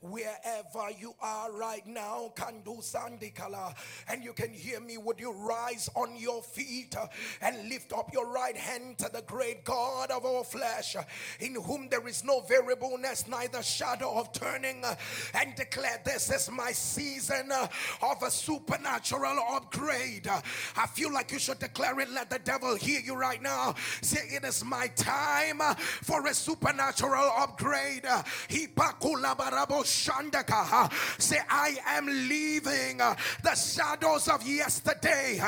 Wherever you are right now, Kandu Sandikala, and you can hear me, would you rise on your feet and lift up your right hand to the great God of all flesh, in whom there is no variableness, neither shadow of turning, and declare this is my season of a supernatural upgrade. I feel like you should declare it. Let the devil hear you right now. Say, It is my time for a supernatural upgrade. Say, I am leaving the shadows of yesterday.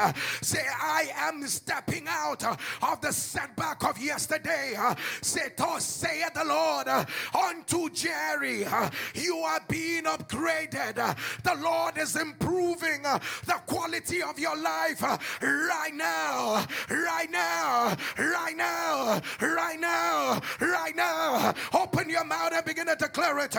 Say, I am stepping out of the setback of yesterday. Say, Thus saith the Lord unto Jerry, You are being upgraded. The Lord is improving the quality of your life right now, right now, right now, right now, right now. Now. Open your mouth and begin to declare it.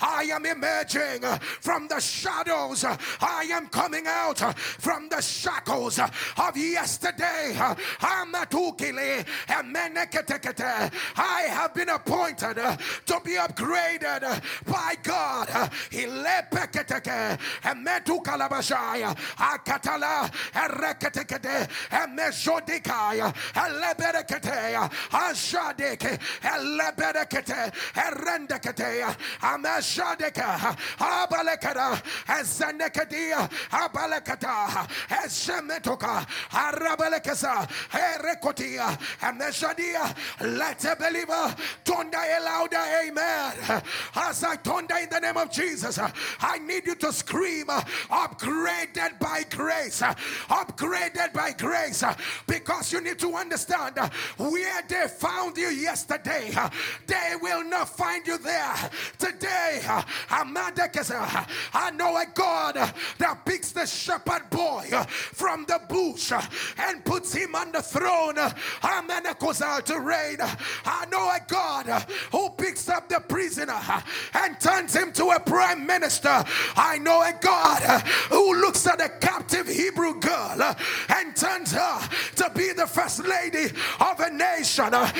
I am emerging from the shadows. I am coming out from the shackles of yesterday. I have been appointed to be upgraded by God. Akatala, Ereketekede, Emeshodikaya, Elebereketea, Ashadeke, Eleberekete, Erendeketea, Amashadeka, Abalekada, Ezenekadia, Abalekata, Eshemetuka, Arabalekasa, Erekotia, Ameshadia, let a believer thunder a louder amen. As I thunder in the name of Jesus, I need you to scream, upgraded by grace, upgraded by grace, uh, because you need to understand uh, where they found you yesterday, uh, they will not find you there today. I know a God that picks the shepherd boy from the bush and puts him on the throne. To reign. I know a God who picks up the prisoner and turns him to a prime minister. I know a God who looks at a captive Hebrew girl and turns her uh, to be the first lady of a nation. Uh,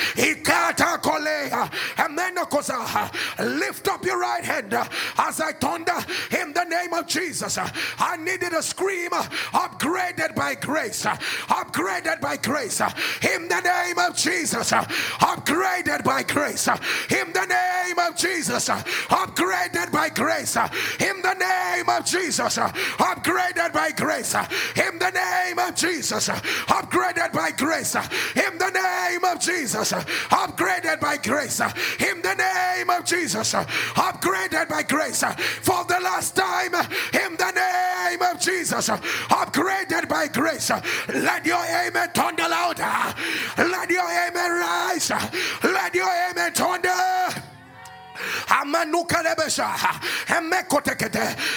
uh, lift up your right hand as I thunder in the name of Jesus. I needed a scream upgraded by grace, upgraded by grace in the name of Jesus, upgraded by grace in the name of Jesus, upgraded by grace in the name of Jesus, upgraded by grace in the name of Jesus, upgraded by grace. In the name of Jesus, upgraded by grace. In the name of Jesus, upgraded by grace. For the last time. In the name of Jesus, upgraded by grace. Let your amen thunder louder, let your amen rise, let your amen thunder.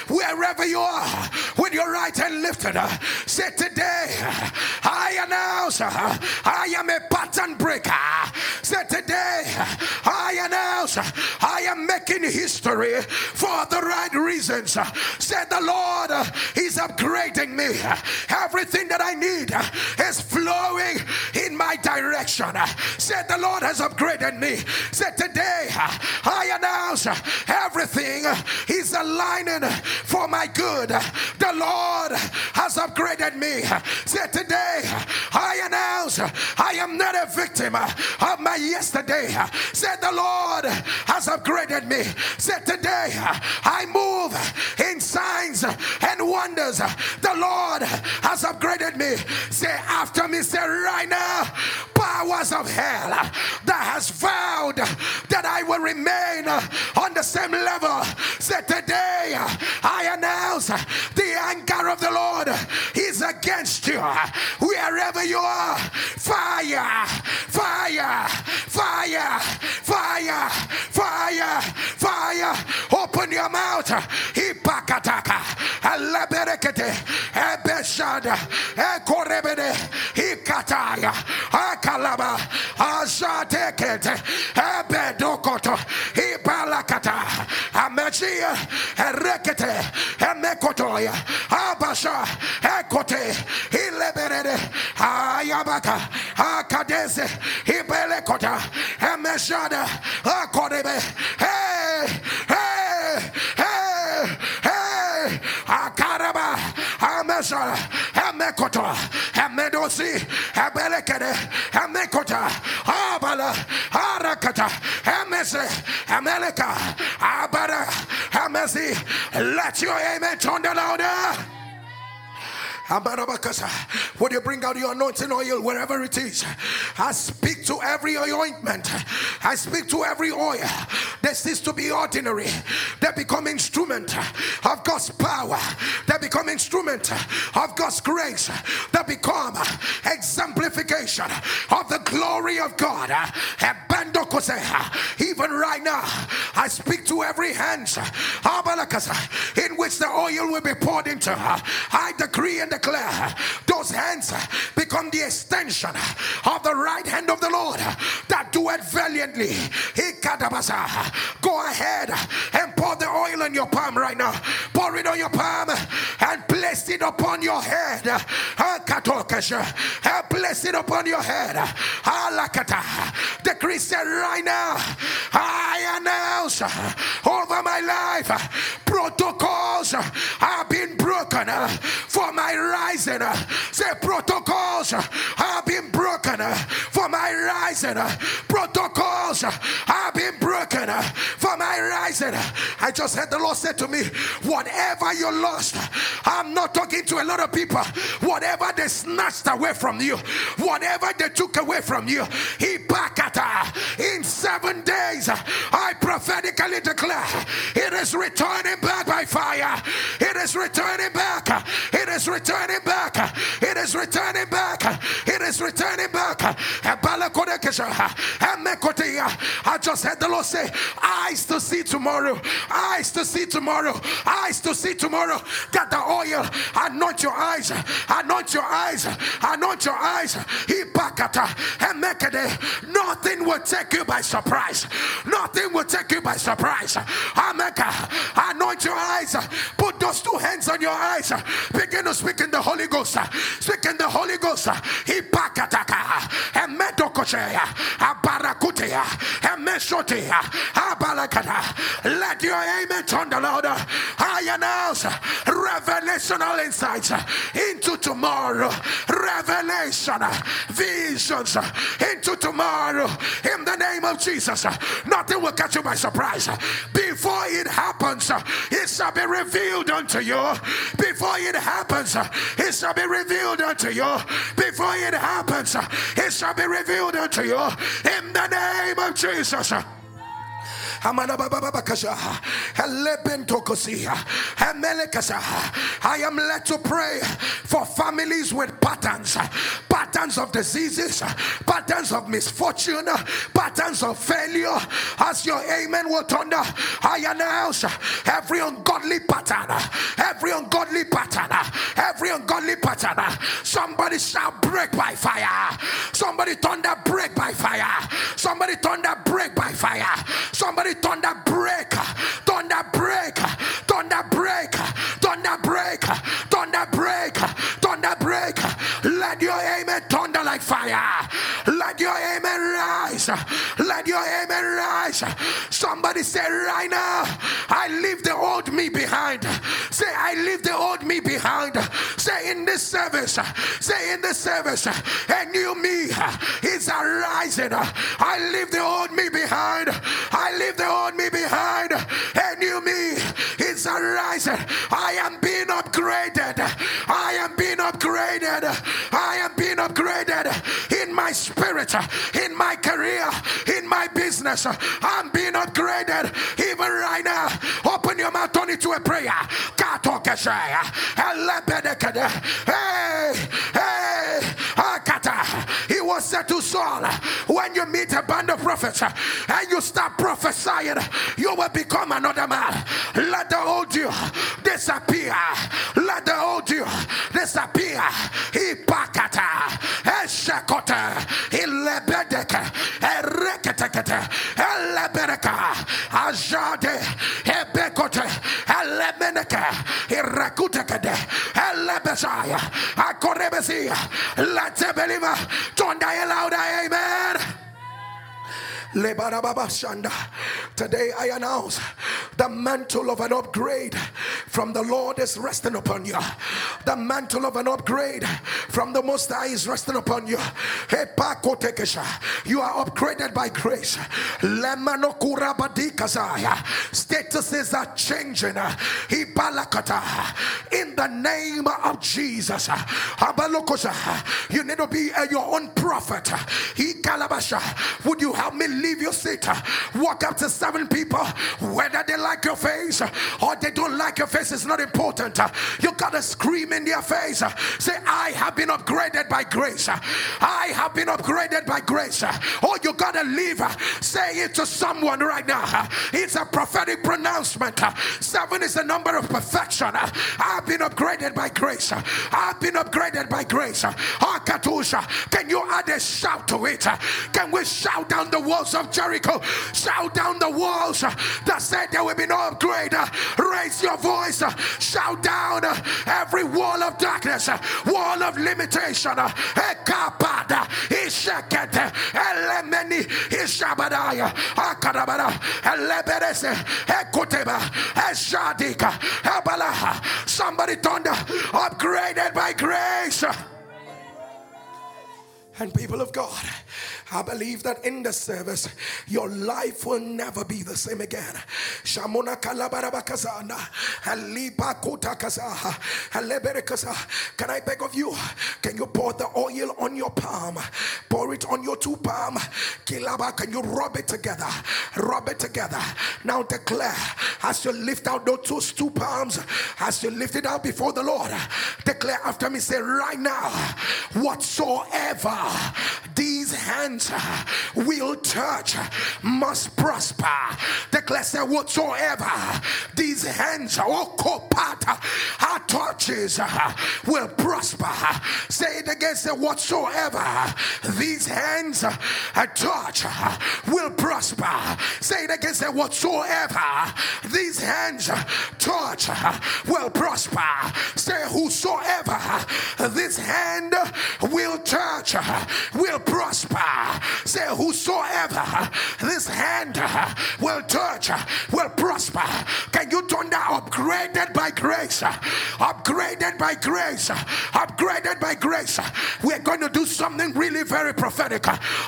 Wherever you are, with your right hand lifted, say today, I announce I am a pattern breaker. Say today, I announce I am making history for the right reasons. Say the Lord is upgrading me. Everything that I need is flowing in my direction. Say the Lord has upgraded me. Say today, I announce everything is aligning for my good. The Lord has upgraded me. Say today, I announce I am not a victim of my yesterday. Say the Lord has upgraded me. Say today, I move in signs and wonders. The Lord has upgraded me. Say after me, say right now, powers of hell that has vowed that I will remain Uh, on the same level. Say today, uh, I announce uh, the anger of the Lord is against you. Wherever you are, fire, fire, fire, fire, fire, fire. Open your mouth. Ekorebede, Hipalakata, Emechia, Erekete, Emekotoya, Abasha, Ekote, Ileberede, Ayabaka, Akadeze, Ibelekota, Emeshada, Akodebe, hey, hey, hey, hey, Akaraba, Amesha, Emekoto, Emedosi, Ebelekede, Emekota, Abala, Arakata, Emese, Emeleka, Abara, Emesi, let your amen turn the louder. Would you bring out your anointing oil wherever it is? I speak to every ointment. I speak to every oil. This is to be ordinary. They become instrument of God's power. They become instrument of God's grace. They become exemplification of the glory of God. Even right now, I speak to every hand in which the oil will be poured into. I decree and declare those hands become the extension of the right hand of the Lord that doeth valiantly. Go ahead and pour the oil in your palm right now. Pour it on your palm and place it upon your head. And place it upon your head. Decree said right now, I announce over my life protocols have been broken for my rising. Say protocols have been broken for my rising. Protocols have been broken for my rising. I just heard the Lord say to me, whatever you lost, I'm not talking to a lot of people. Whatever they snatched away from you, whatever they took away from you, he back at her in seven days. I prophetically declare it is returning back by fire. It is returning back. It is returning back. It is returning back. It is returning back. I just heard the Lord say, eyes to see tomorrow. Eyes to see tomorrow. Eyes to see tomorrow. Get the oil. Anoint your eyes. Anoint your eyes. Anoint your eyes. It. Nothing will take you by surprise. Nothing will take you by surprise. Anoint your eyes. Put those two hands on your eyes. Begin to speak in the Holy Ghost. Speak in the Holy Ghost. Hipakataka. And medokochea. Abarakutea. And meshotea. Abalakata. Let your amen turn the Lord. I announce revelational insights into tomorrow. Revelation. Visions into tomorrow. In the name of Jesus. Nothing will catch you by surprise. Before it happens, it shall be revealed unto you. Before it happens, it shall be revealed unto you. Before it happens, it shall be revealed unto you. In the name of Jesus. I am led to pray for families with patterns, patterns of diseases, patterns of misfortune, patterns of failure. As your amen will thunder, I announce every ungodly pattern, every ungodly pattern, every ungodly pattern. Somebody shall break by fire. Somebody thunder break by fire. Somebody thunder break by fire. Somebody thunder break, thunder break, thunder break, thunder break, thunder break, thunder break. Let your amen thunder like fire. Let your amen rise. Let your amen rise. Somebody say right now, I leave the old me behind. Say, I leave the old me behind. Say in this service, say in this service, a new me is arising. I leave the old. Me behind. A new me is arising. I am being upgraded. I am being upgraded. I am being upgraded in my spirit, in my career, in my business. I'm being upgraded even right now. Open your mouth, turn it to a prayer. Hey, said to Saul, when you meet a band of prophets and you start prophesying, you will become another man. Let the old you disappear. Let the old you disappear. Ipakata, Eshakota, Ilebedeka, Ereketekete, Elebereka, Ajade, Ebekote, Elemeneke, Irakuteke, let the believer die louder. Amen. Today I announce the mantle of an upgrade from the Lord is resting upon you. The mantle of an upgrade from the Most High is resting upon you. You are upgraded by grace. Statuses are changing. In the name of Jesus. You need to be your own prophet. Would you help me? Leave your seat, walk up to seven people, whether they like your face or they don't like your face is not important. You gotta scream in their face, say, I have been upgraded by grace. I have been upgraded by grace. Or you gotta leave, say it to someone right now. It's a prophetic pronouncement. Seven is the number of perfection. I've been upgraded by grace. I've been upgraded by grace. Ah, can you add a shout to it? Can we shout down the walls of Jericho. Shout down the walls uh, that said there will be no upgrade. Uh, raise your voice. Uh, shout down every wall of darkness, wall of limitation. Somebody thunder, upgraded by grace. And people of God, I believe that in the service, your life will never be the same again. Aleberekaza. Can I beg of you? Can you pour the oil on your palm? Pour it on your two palm. Kilaba, can you rub it together? Rub it together. Now declare as you lift out those two palms, as you lift it out before the Lord, declare after me, say right now, whatsoever these hands uh, will touch uh, must prosper. Declare say whatsoever these hands uh, or kopata our touches will prosper. Say it again. Say whatsoever these hands touch will prosper. Say it again. Say whatsoever these hands touch will prosper. Say whosoever this hand will touch will prosper. Say, Whosoever this hand will touch will prosper. Can you turn that upgraded by grace? Upgraded by grace. Upgraded by grace. We're going to do something really very prophetic.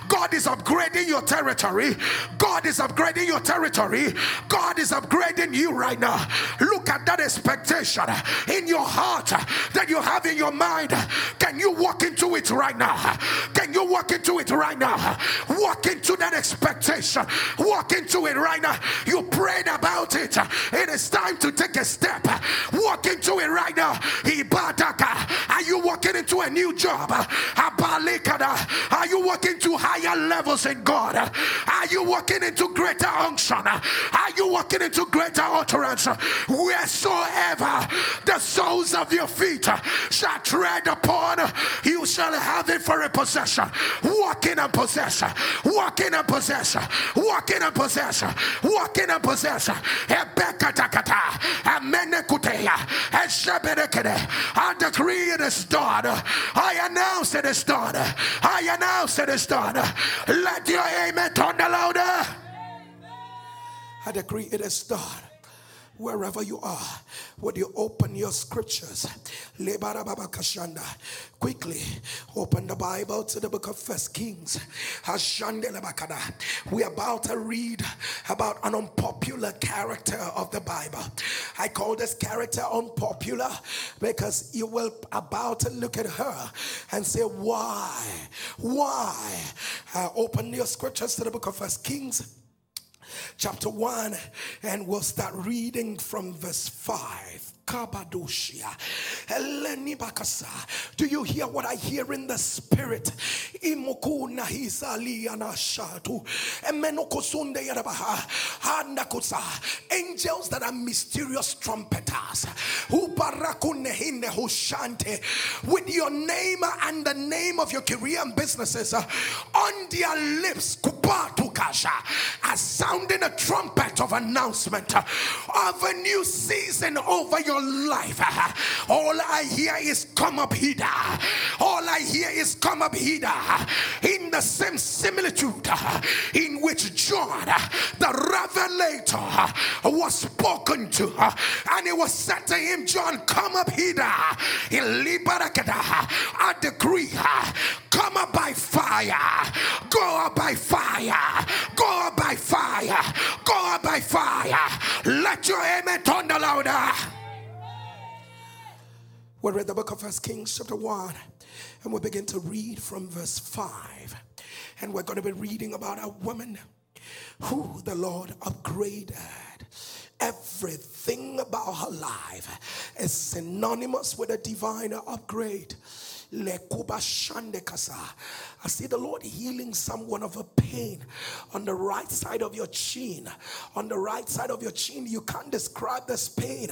God is upgrading your territory. God is upgrading your territory. God is upgrading you right now. Look at that expectation in your heart that you have in your mind. Can you walk into it right now? Can you walk into it right now? Walk into that expectation. Walk into it right now. You prayed about it. It is time to take a step. Walk into it right now. Ibadaka. Are you walking into a new job? Are you walking to higher levels in God? Are you walking into greater unction? Are you walking into greater utterance? Wheresoever the soles of your feet shall tread upon, you shall have it for a possession. Walk in and possess. In a possess. Walk in and possess. Walk in and possess. Ebekatakata. Amenekuteya. Esheberekede. I decree it is done. I announce it is done. I announce it is done. Let your amen turn louder. I decree it is done wherever you are, would you open your scriptures? Quickly open the Bible to the book of First Kings. We're about to read about an unpopular character of the Bible. I call this character unpopular because you will about to look at her and say, Why? Why? Uh, open your scriptures to the book of First Kings chapter 1, and we'll start reading from verse 5. Do you hear what I hear in the spirit? Angels that are mysterious trumpeters. With your name and the name of your career and businesses uh, on their lips. As sounding a trumpet of announcement uh, of a new season over your your life, all I hear is come up hither. All I hear is come up hither. In the same similitude in which John, the revelator, was spoken to, and it was said to him, John, come up hither. I decree, come up by fire, go up by fire, go up by fire, go up by fire. Let your amen thunder louder. We read the book of First Kings, chapter 1, and we begin to read from verse 5. And we're going to be reading about a woman who the Lord upgraded. Everything about her life is synonymous with a divine upgrade. I see the Lord healing someone of a pain on the right side of your chin. On the right side of your chin, you can't describe this pain.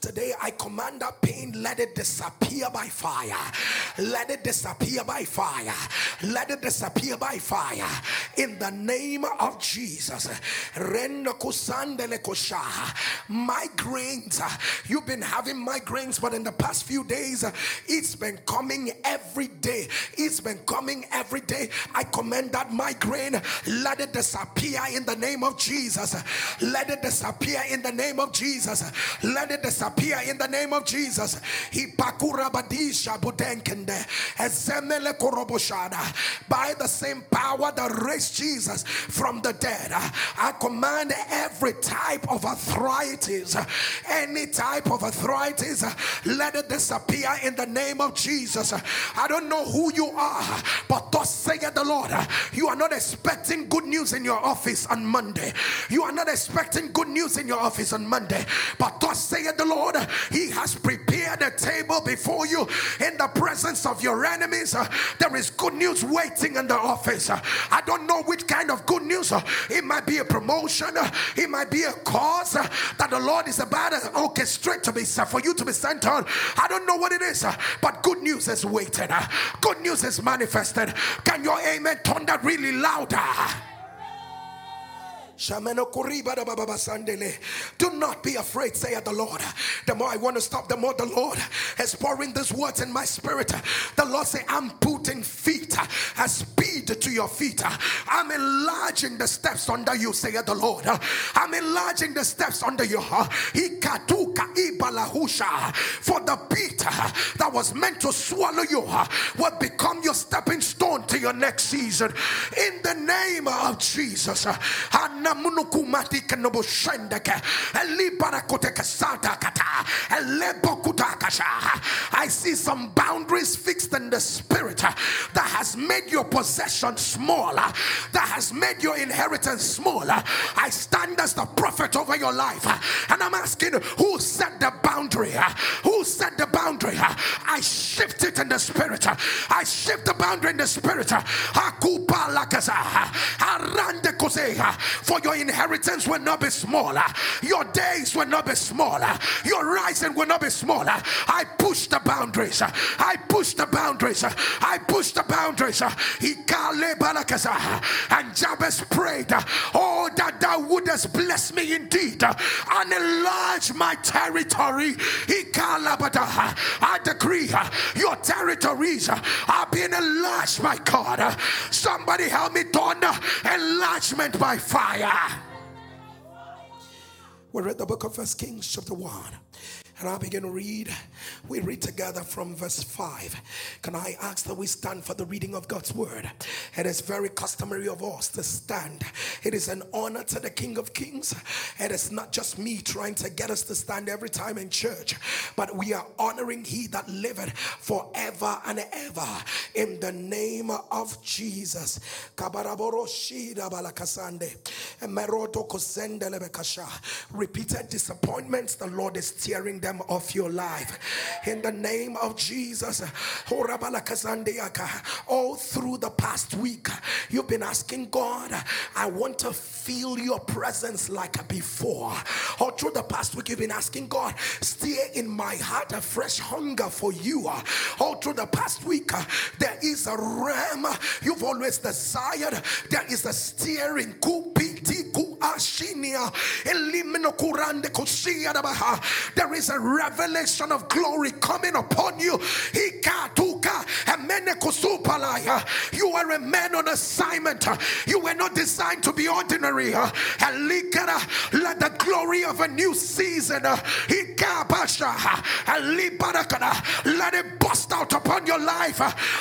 Today, I command that pain, let it disappear by fire. Let it disappear by fire. Let it disappear by fire. In the name of Jesus. Migraines. You've been having migraines, but in the past few days, uh, it's been coming every day. It's been coming every day. I command that migraine, let it disappear in the name of Jesus. Let it disappear in the name of Jesus. Let it disappear in the name of Jesus. By the same power that raised Jesus from the dead, I command every type of arthritis, any type of arthritis, let it disappear in the name of Jesus. I don't know who you are, but thus saith the Lord, you are not expecting good news in your office on Monday. You are not expecting good news in your office on Monday, but thus saith the Lord, He has prepared a table before you in the presence of your enemies. There is good news waiting in the office. I don't know which kind of good news. It might be a promotion, it might be a cause that the Lord is about to orchestrate to be for you to be sent on. I don't know what it is, uh, but good news is waiting. Uh, good news is manifested. Can your amen thunder really louder? Uh? Do not be afraid, saith the Lord. The more I want to stop, the more the Lord is pouring these words in my spirit. The Lord say, I'm putting feet, uh, a speed to your feet. I'm enlarging the steps under you, saith the Lord. I'm enlarging the steps under you. For the pit uh, that was meant to swallow you uh, will become your stepping stone to your next season. In the name of Jesus. I see some boundaries fixed in the spirit uh, that has made your possession smaller, uh, that has made your inheritance smaller. Uh, I stand as the prophet over your life and I'm asking who set the boundary? Who set the boundary? I shift it in the spirit. I shift the boundary in the spirit. For your inheritance will not be smaller. Your days will not be smaller. Your rising will not be smaller. I push the boundaries. I push the boundaries. I push the boundaries. And Jabez prayed, Oh, that thou wouldest bless me indeed and enlarge my territory. I decree Uh, your territories uh, are being enlarged by God. Uh, somebody help me, thunder enlargement by fire. We read the book of First Kings, chapter 1. And I begin to read. We read together from verse 5. Can I ask that we stand for the reading of God's word? It is very customary of us to stand. It is an honor to the King of Kings. It is not just me trying to get us to stand every time in church, but we are honoring He that liveth forever and ever in the name of Jesus. Repeated disappointments, the Lord is tearing them them off your life. In the name of Jesus. All through the past week, you've been asking God, I want to feel your presence like before. All through the past week, you've been asking God, stir in my heart a fresh hunger for you. All through the past week, there is a realm you've always desired. There is a steering. Kupiti kosiadabaha. There is a revelation of glory coming upon you. Emenekusupalaya. You are a man on assignment. You were not designed to be ordinary. Let the glory of a new season let it bust out upon your life.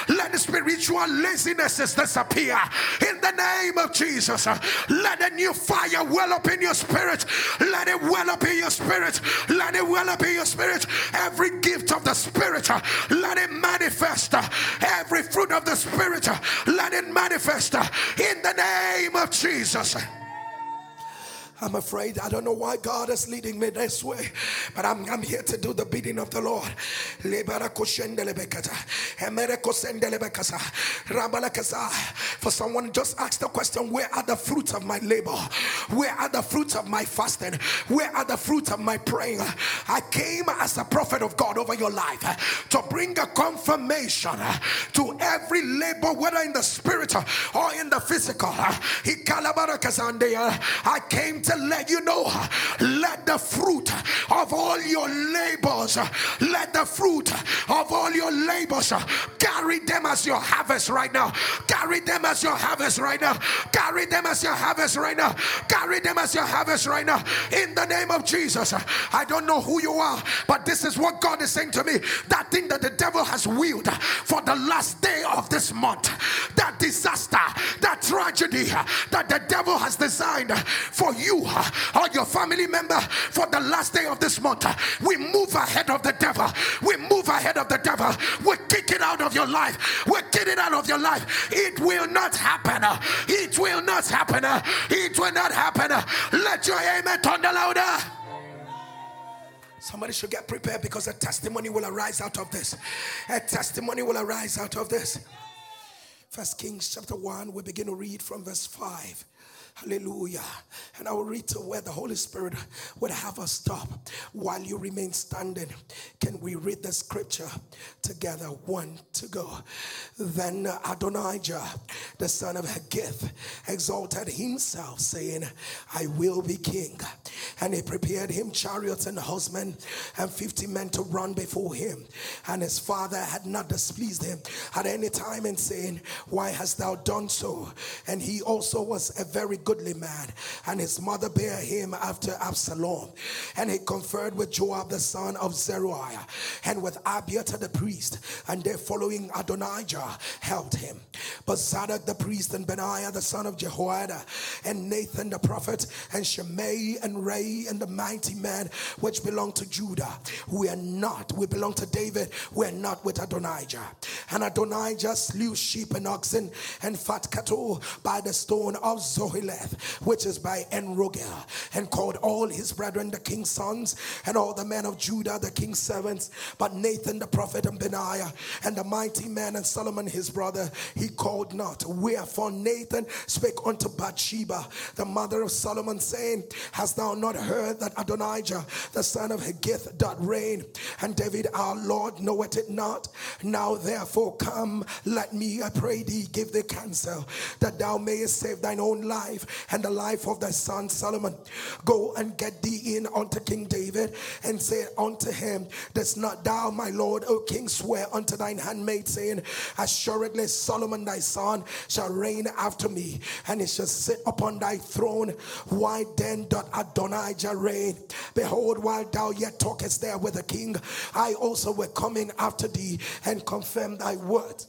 Let the spiritual lazinesses disappear in the name of Jesus. Let a new fire well up in your spirit. Let it well up in your spirit. Let it well up in your spirit. Every gift of the spirit, let it manifest. Every fruit of the spirit, uh, let it manifest uh, in the name of Jesus. I'm afraid. I don't know why God is leading me this way, but I'm, I'm here to do the bidding of the Lord. For someone just asked the question, Where are the fruits of my labor? Where are the fruits of my fasting? Where are the fruits of my praying? I came as a prophet of God over your life to bring a confirmation to every labor, whether in the spirit or in the physical. I came to let you know let the fruit of all your labors, let the fruit of all your labors carry them as your harvest right now. Carry them as your harvest right now. Carry them as your harvest right now. Carry them as your harvest right now. In the name of Jesus. I don't know who you are, but this is what God is saying to me. That thing that the devil has willed for the last day of this month, that disaster, that tragedy that the devil has designed for or your family member for the last day of this month. We move ahead of the devil. We move ahead of the devil. We kick it out of your life. We kick it out of your life. It will not happen. It will not happen. It will not happen. Let your amen thunder louder. Somebody should get prepared because a testimony will arise out of this. A testimony will arise out of this. First Kings chapter 1, we begin to read from verse 5. Hallelujah. And I will read to where the Holy Spirit would have us stop while you remain standing. Can we read the scripture together? One to go. Then Adonijah, the son of Haggith, exalted himself, saying, I will be king. And he prepared him chariots and horsemen and fifty men to run before him. And his father had not displeased him at any time in saying, Why hast thou done so? And he also was a very good goodly man, and his mother bare him after Absalom. And he conferred with Joab the son of Zeruiah, and with Abiathar the priest, and their following Adonijah helped him. But Zadok the priest, and Benaiah the son of Jehoiada, and Nathan the prophet, and Shimei and Rei, and the mighty men which belong to Judah, we are not, we belong to David, we are not with Adonijah. And Adonijah slew sheep and oxen and fat cattle by the stone of Which is by Enrogel, and called all his brethren the king's sons, and all the men of Judah the king's servants. But Nathan the prophet and Benaiah, and the mighty man and Solomon his brother, he called not. Wherefore Nathan spake unto Bathsheba, the mother of Solomon, saying, Hast thou not heard that Adonijah, the son of Haggith, doth reign? And David our Lord knoweth it not. Now therefore come, let me, I pray thee, give thee counsel, that thou mayest save thine own life and the life of thy son Solomon. Go and get thee in unto King David and say unto him, Does not thou, my lord, O king, swear unto thine handmaid, saying, Assuredly Solomon thy son shall reign after me, and he shall sit upon thy throne. Why then doth Adonijah reign? Behold, while thou yet talkest there with the king, I also will come in after thee and confirm thy word.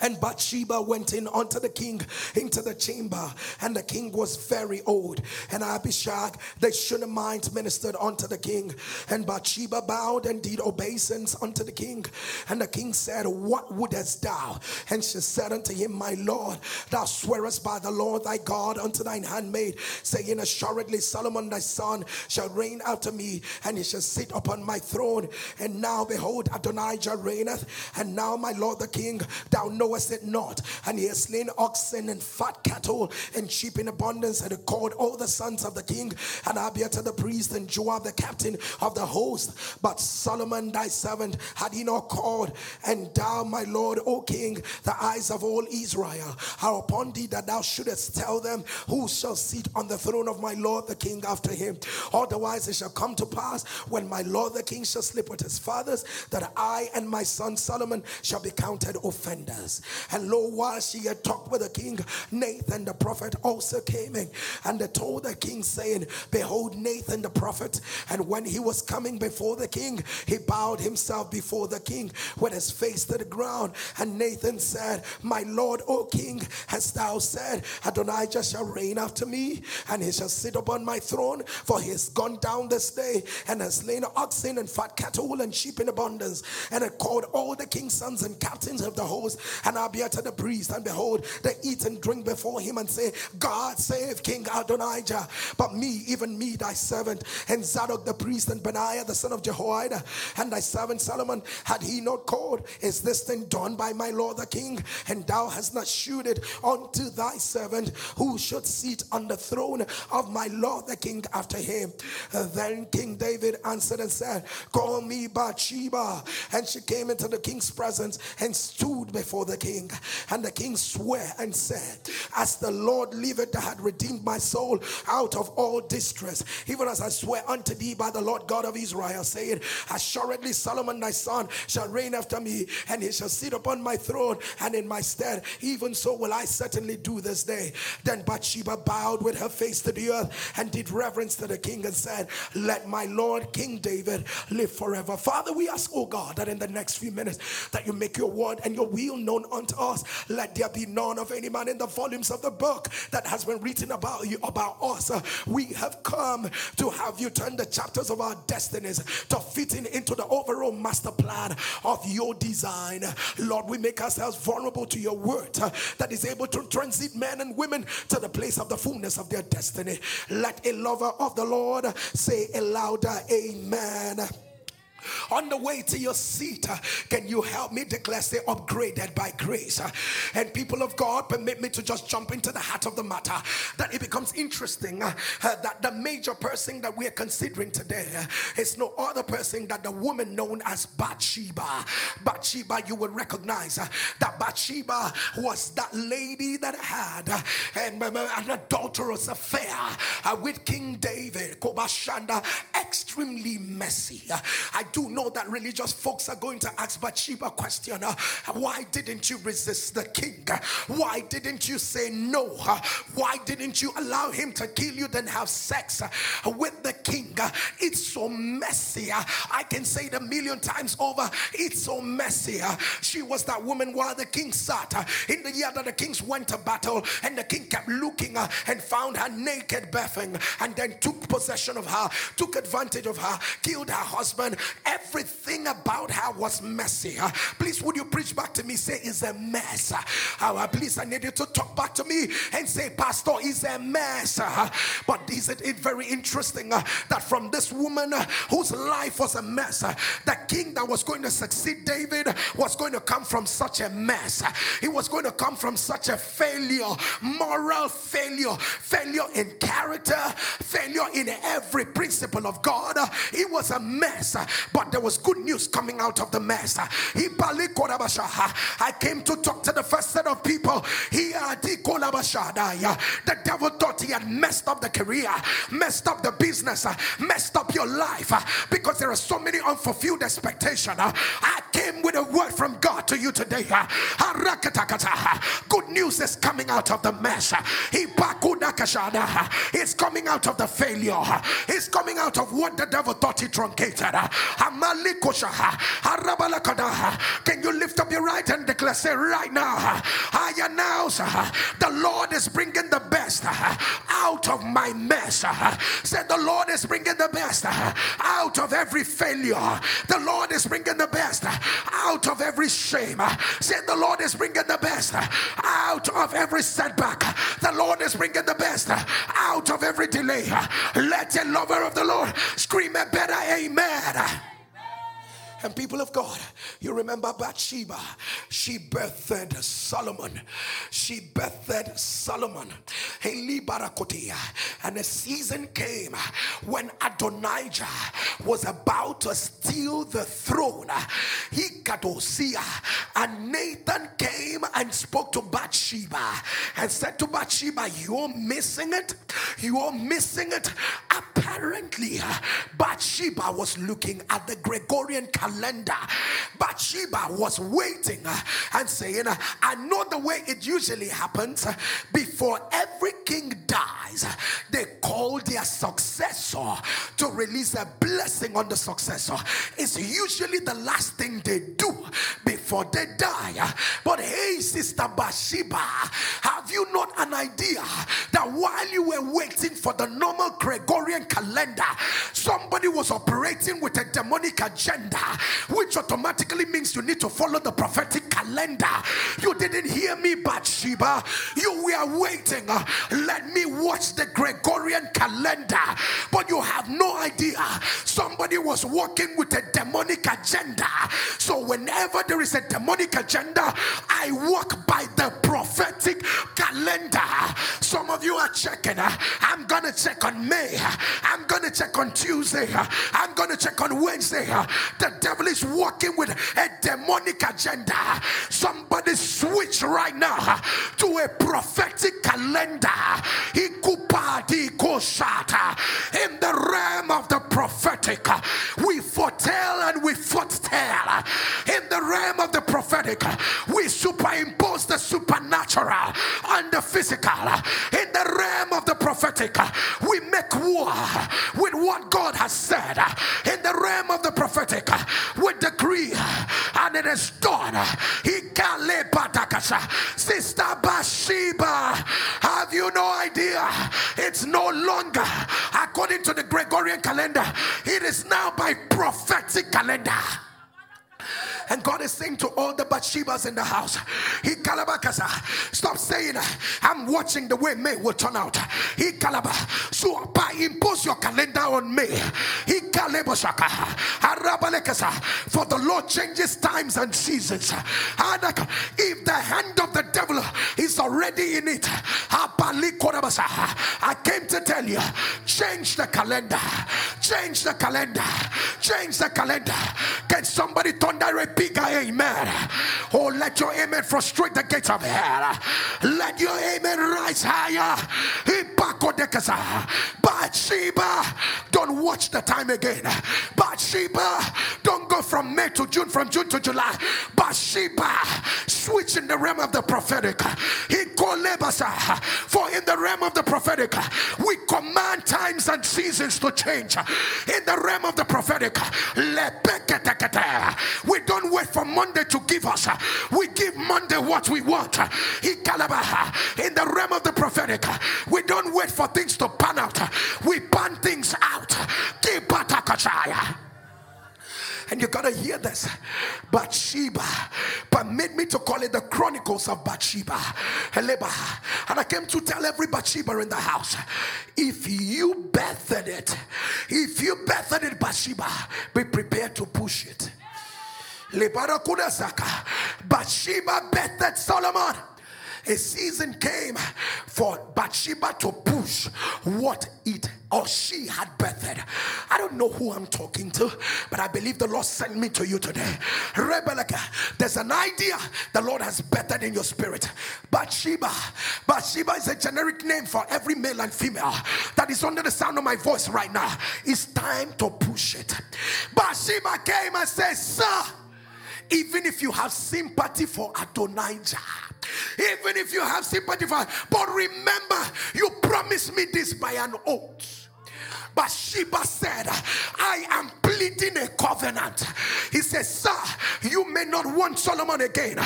And Bathsheba went in unto the king into the chamber, and the king was very old. And Abishag, the Shunammite, ministered unto the king. And Bathsheba bowed and did obeisance unto the king. And the king said, What wouldest thou? And she said unto him, My lord, thou swearest by the Lord thy God unto thine handmaid, saying, Assuredly Solomon thy son shall reign after me, and he shall sit upon my throne. And now behold, Adonijah reigneth. And now, my lord the king, thou Thou knowest it not. And he has slain oxen and fat cattle and sheep in abundance, and called all the sons of the king, and Abiathar the priest, and Joab the captain of the host. But Solomon thy servant had he not called, and thou, my Lord, O king, the eyes of all Israel are upon thee, that thou shouldest tell them who shall sit on the throne of my Lord the king after him. Otherwise, it shall come to pass when my Lord the king shall sleep with his fathers, that I and my son Solomon shall be counted offenders. And lo, while she had talked with the king, Nathan the prophet also came in, and they told the king, saying, Behold, Nathan the prophet. And when he was coming before the king, he bowed himself before the king with his face to the ground. And Nathan said, My Lord, O king, hast thou said, Adonijah shall reign after me, and he shall sit upon my throne, for he has gone down this day and has slain oxen and fat cattle and sheep in abundance, and had called all the king's sons and captains of the host, and I Abiathar the priest, and behold, they eat and drink before him and say, God save King Adonijah, but me, even me, thy servant, and Zadok the priest, and Benaiah the son of Jehoiada, and thy servant Solomon, had he not called, is this thing done by my lord the king? And thou hast not shewed it unto thy servant, who should sit on the throne of my lord the king after him. Then King David answered and said, Call me Bathsheba. And she came into the king's presence and stood before the king. And the king swore and said, As the Lord liveth, that had redeemed my soul out of all distress, even as I swear unto thee by the Lord God of Israel, saying, Assuredly Solomon thy son shall reign after me, and he shall sit upon my throne and in my stead. Even so will I certainly do this day. Then Bathsheba bowed with her face to the earth and did reverence to the king and said, Let my Lord King David live forever. Father, we ask, oh God, that in the next few minutes that you make your word and your will known unto us. Let there be none of any man in the volumes of the book that has been written about you, about us. We have come to have you turn the chapters of our destinies to fitting into the overall master plan of your design. Lord, we make ourselves vulnerable to your word uh, that is able to transit men and women to the place of the fullness of their destiny. Let a lover of the Lord say a louder amen on the way to your seat, uh, can you help me declare, say, upgraded by grace? Uh, and people of God, permit me to just jump into the heart of the matter that it becomes interesting uh, uh that the major person that we are considering today uh, is no other person than the woman known as Bathsheba. Bathsheba, you will recognize uh, that Bathsheba was that lady that had um, an adulterous affair with King David, Kobashanda, extremely messy. I do know that religious folks are going to ask Bathsheba question why didn't you resist the king? Why didn't you say no? Why didn't you allow him to kill you, then have sex with the king? It's so messy. I can say it a million times over. It's so messy. She was that woman while the king sat in the year that the kings went to battle, and the king kept looking and found her naked, bathing, and then took possession of her, took advantage of her, killed her husband, Everything about her was messy. Uh, please, would you preach back to me? Say, it's a mess. Uh, uh, uh, please, I need you to talk back to me and say, Pastor, it's a mess. But isn't it very interesting uh, that from this woman uh, whose life was a mess, the king that was going to succeed David was going to come from such a mess. He was going to come from such a failure, moral failure, failure in character, failure in every principle of God. It was a mess. There was good news coming out of the mess. I came to talk to the first set of people. The devil thought he had messed up the career, messed up the business, uh, messed up your life uh, because there are so many unfulfilled expectations. Uh, I came with a word from God to you today. Good news is coming out of the mess. It's coming out of the failure. It's coming out of what the devil thought he truncated. Can you lift up your right hand and declare, say right now, I announce the Lord is bringing the best uh, out of my mess. Uh, said the Lord is bringing the best uh, out of every failure. The Lord is bringing the best out of every shame. Said the Lord is bringing the best out of every setback. The Lord is bringing the best out of every delay. Let a lover of the Lord scream a better amen. And people of God, you remember Bathsheba. She birthed Solomon. She birthed Solomon. And a season came when Adonijah was about to steal the throne. He Kadosia. And Nathan came and spoke to Bathsheba and said to Bathsheba, You're missing it. You're missing it. Apparently, Bathsheba was looking at the Gregorian calendar calendar. Bathsheba was waiting uh, and saying, I know the way it usually happens. Before every king dies, they call their successor to release a blessing on the successor. It's usually the last thing they do before they die. But hey, Sister Bathsheba, have you not an idea that while you were waiting for the normal Gregorian calendar, somebody was operating with a demonic agenda which automatically means you need to follow the prophetic calendar. You didn't hear me, Bathsheba. You were waiting. Let me watch the Gregorian calendar. But you have no idea. Somebody was working with a demonic agenda. So whenever there is a demonic agenda, I walk by the prophetic calendar. Some of you are checking. I'm going to check on May. I'm going to check on Tuesday. I'm going to check on Wednesday. The devil is working with a demonic agenda. Somebody switch right now to a prophetic calendar. In the realm of the prophetic, we foretell and we foretell. In the realm of the prophetic, we superimpose the supernatural on the physical. In the realm of the prophetic, we make war with what God has said. In the realm of the prophetic, we decree and it is done. Sister Bathsheba, have you no idea? It's no longer according to the Gregorian calendar, it is now by prophetic calendar. And God is saying to all the Bathshebas in the house, He kalabakasa. Stop saying, I'm watching the way May will turn out. He kalaba. So impose your calendar on me. He kalebosaka. Arabalekasa. For the Lord changes times and seasons. If the hand of the devil is already in it, I came to tell you, change the calendar. Change the calendar. Change the calendar. Can somebody thunder a bigger amen? Oh, let your amen frustrate the gates of hell. Let your amen rise higher. Bathsheba, don't watch the time again. Bathsheba, don't go from May to June, from June to July. Bathsheba, switch in the realm of the prophetic. He called For in the realm of the prophetic, we command times and seasons to change. In the realm of the prophetic, we don't wait for Monday to give us. We give Monday what we want. In the realm of the prophetic, we don't wait for things to pan out. We pan things out. And you gotta hear this. Bathsheba. Permit me to call it the Chronicles of Bathsheba. And I came to tell every Bathsheba in the house if you birthed it, if you birthed it, Bathsheba, be prepared to push it. Bathsheba birthed Solomon a season came for Bathsheba to push what it or she had birthed. I don't know who I'm talking to, but I believe the Lord sent me to you today. Rebecca, there's an idea the Lord has birthed in your spirit. Bathsheba, Bathsheba is a generic name for every male and female that is under the sound of my voice right now. It's time to push it. Bathsheba came and said, Sir, even if you have sympathy for Adonijah, even if you have sympathy for, but remember, you promised me this by an oath. Bathsheba said, I am pleading a covenant. He says, Sir, you may not want Solomon again.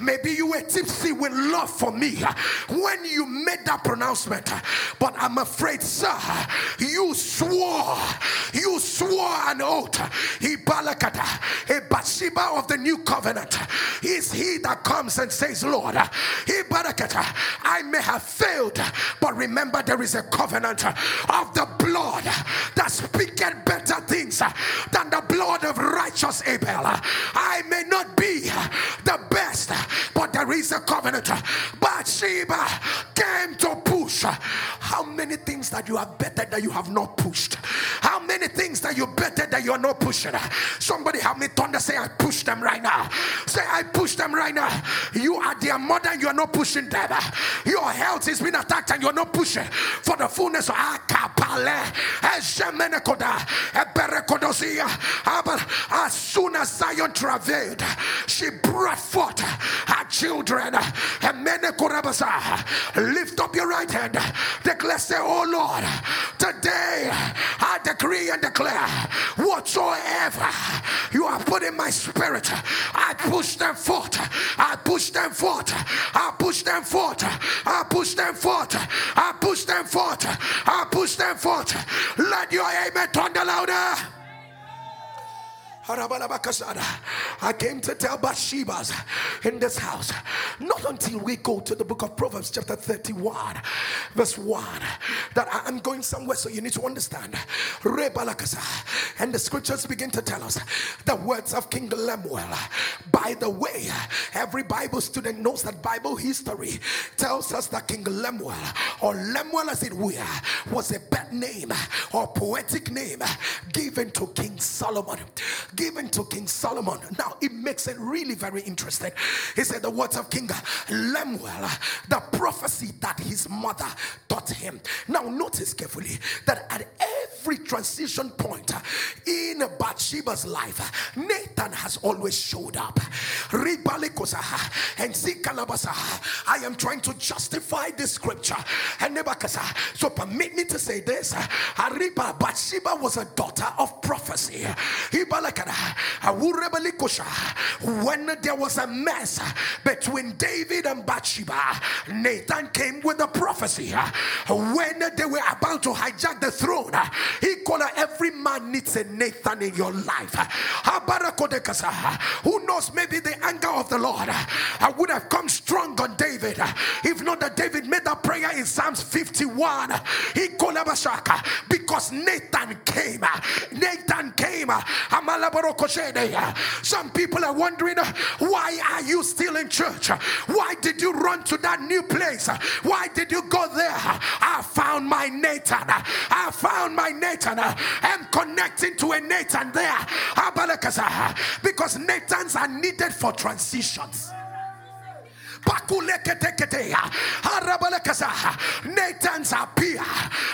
Maybe you were tipsy with love for me when you made that pronouncement. But I'm afraid, sir, you swore, you swore an oath. He a Bathsheba of the new covenant. Is he that comes and says, Lord, he I may have failed, but remember there is a covenant of the blood that speaketh better things than the blood of righteous Abel. I may not be the best, but there is a covenant. Bathsheba came to push. How many things that you have better that you have not pushed? How many things that you better that you are not pushing? Somebody help me thunder say, I push them right now. Say, I push them right now. You are their mother, you are not pushing them. Your health is being attacked and you're not pushing for the fullness of. As soon as Zion travailed, she brought forth her children. Lift up your right hand. Declare, say, Oh Lord, today I decree and declare whatsoever you have put in my spirit, I push them forth. I push them forth. I push them forth. I push them forth. I push them forth. I push them forth. Let your amen thunder louder. I came to tell Bathsheba's in this house, not until we go to the book of Proverbs, chapter 31, verse 1, that I am going somewhere, so you need to understand. And the scriptures begin to tell us the words of King Lemuel. By the way, every Bible student knows that Bible history tells us that King Lemuel, or Lemuel as it were, was a pet name or poetic name given to King Solomon given to King Solomon. Now it makes it really very interesting. He said the words of King Lemuel, the prophecy that his mother taught him. Now notice carefully that at every transition point in Bathsheba's life, Nathan has always showed up. And see I am trying to justify this scripture. And so permit me to say this. Bathsheba was a daughter of prophecy. When there was a mess between David and Bathsheba, Nathan came with a prophecy. When they were about to hijack the throne, he called every man needs a Nathan in your life. Who knows, maybe the anger of the Lord would have come strong on David if not that David made that prayer in Psalms 51. He called because Nathan came. Nathan came. Some people are wondering uh, why are you still in church? Why did you run to that new place? Why did you go there? I found my Nathan. I found my Nathan. I'm connecting to a Nathan there. Because Nathans are needed for transitions. Nathan's appear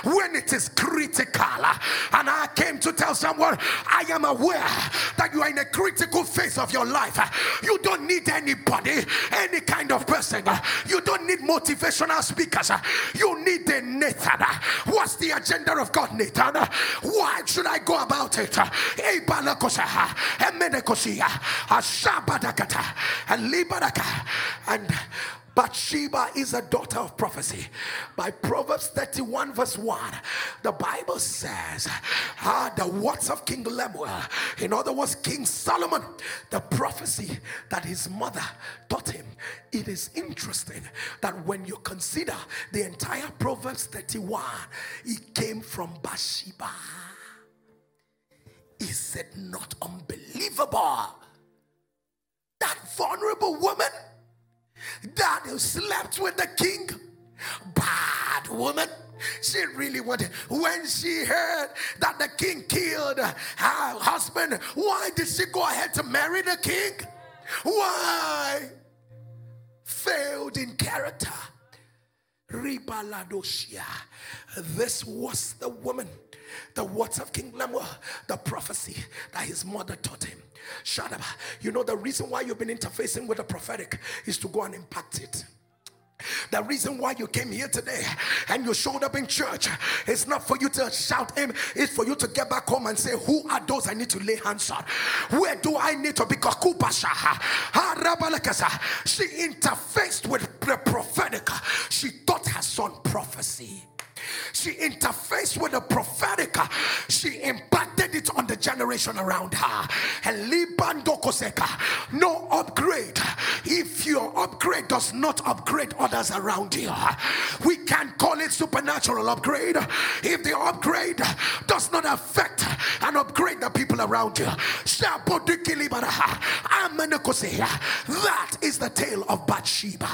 when it is critical. And I came to tell someone, I am aware that you are in a critical phase of your life. You don't need anybody, any kind of person. You don't need motivational speakers. You need a Nathan. What's the agenda of God, Nathan? Why should I go about it? And Bathsheba is a daughter of prophecy. By Proverbs 31, verse 1, the Bible says, ah, the words of King Lemuel, in other words, King Solomon, the prophecy that his mother taught him. It is interesting that when you consider the entire Proverbs 31, it came from Bathsheba. Is it not unbelievable? That vulnerable woman that slept with the king. Bad woman. She really wanted. When she heard that the king killed her husband, why did she go ahead to marry the king? Why? Failed in character. Ribaladoshia. This was the woman, the words of King Lemuel, the prophecy that his mother taught him. Shut up. You know, the reason why you've been interfacing with the prophetic is to go and impact it. The reason why you came here today and you showed up in church is not for you to shout him, it's for you to get back home and say, Who are those I need to lay hands on? Where do I need to be? She interfaced with the prophetic, she taught her son prophecy. She interfaced with the prophetic. She impacted it on the generation around her. No upgrade if if your upgrade does not upgrade others around you, we can call it supernatural upgrade. If the upgrade does not affect and upgrade the people around you, that is the tale of Bathsheba.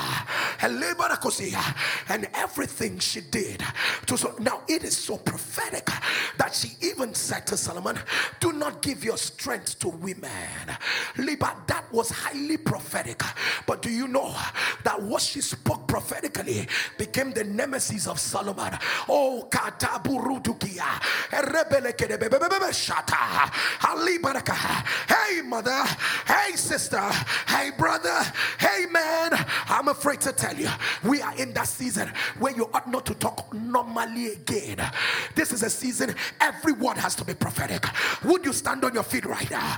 And everything she did. To so, now it is so prophetic that she even said to Solomon, Do not give your strength to women. Liba, That was highly prophetic. But do you know that what she spoke prophetically became the nemesis of Solomon? Oh, Kataburudukia. Hey, mother. Hey, sister. Hey, brother. Hey, man. I'm afraid to tell you, we are in that season where you ought not to talk normally again. This is a season every word has to be prophetic. Would you stand on your feet right now?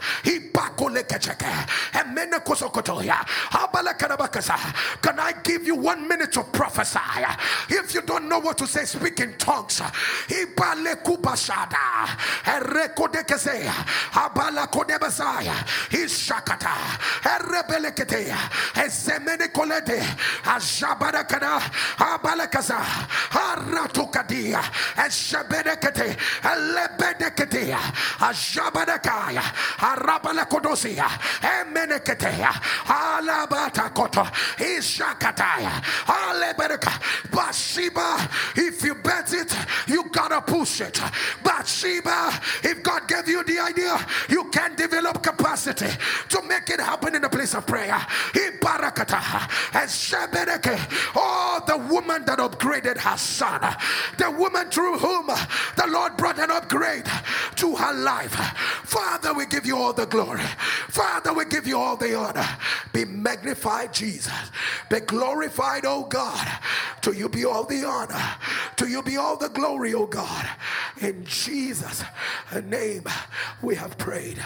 Can I give you one minute to prophesy? If you don't know what to say, speak in tongues. Ishakata, Aratukadia, Eshabedekete, Elebedekatea, Ajabadakaya, Arabalakodosia, Emeneketea, Alabata Koto, Ishakataya, Alebereka, Bathsheba, if you bet it, you gotta push it. Bathsheba, if God gave you the idea, you can develop capacity to make it happen in the place of prayer. And oh, the woman that upgraded her son, the woman through whom the Lord brought an upgrade to her life. Father, we give you all the glory. Father, we give you all the honor. Be magnified, Jesus. Be glorified, oh God. To you be all the honor. To you be all the glory, oh God. In Jesus' name we have prayed.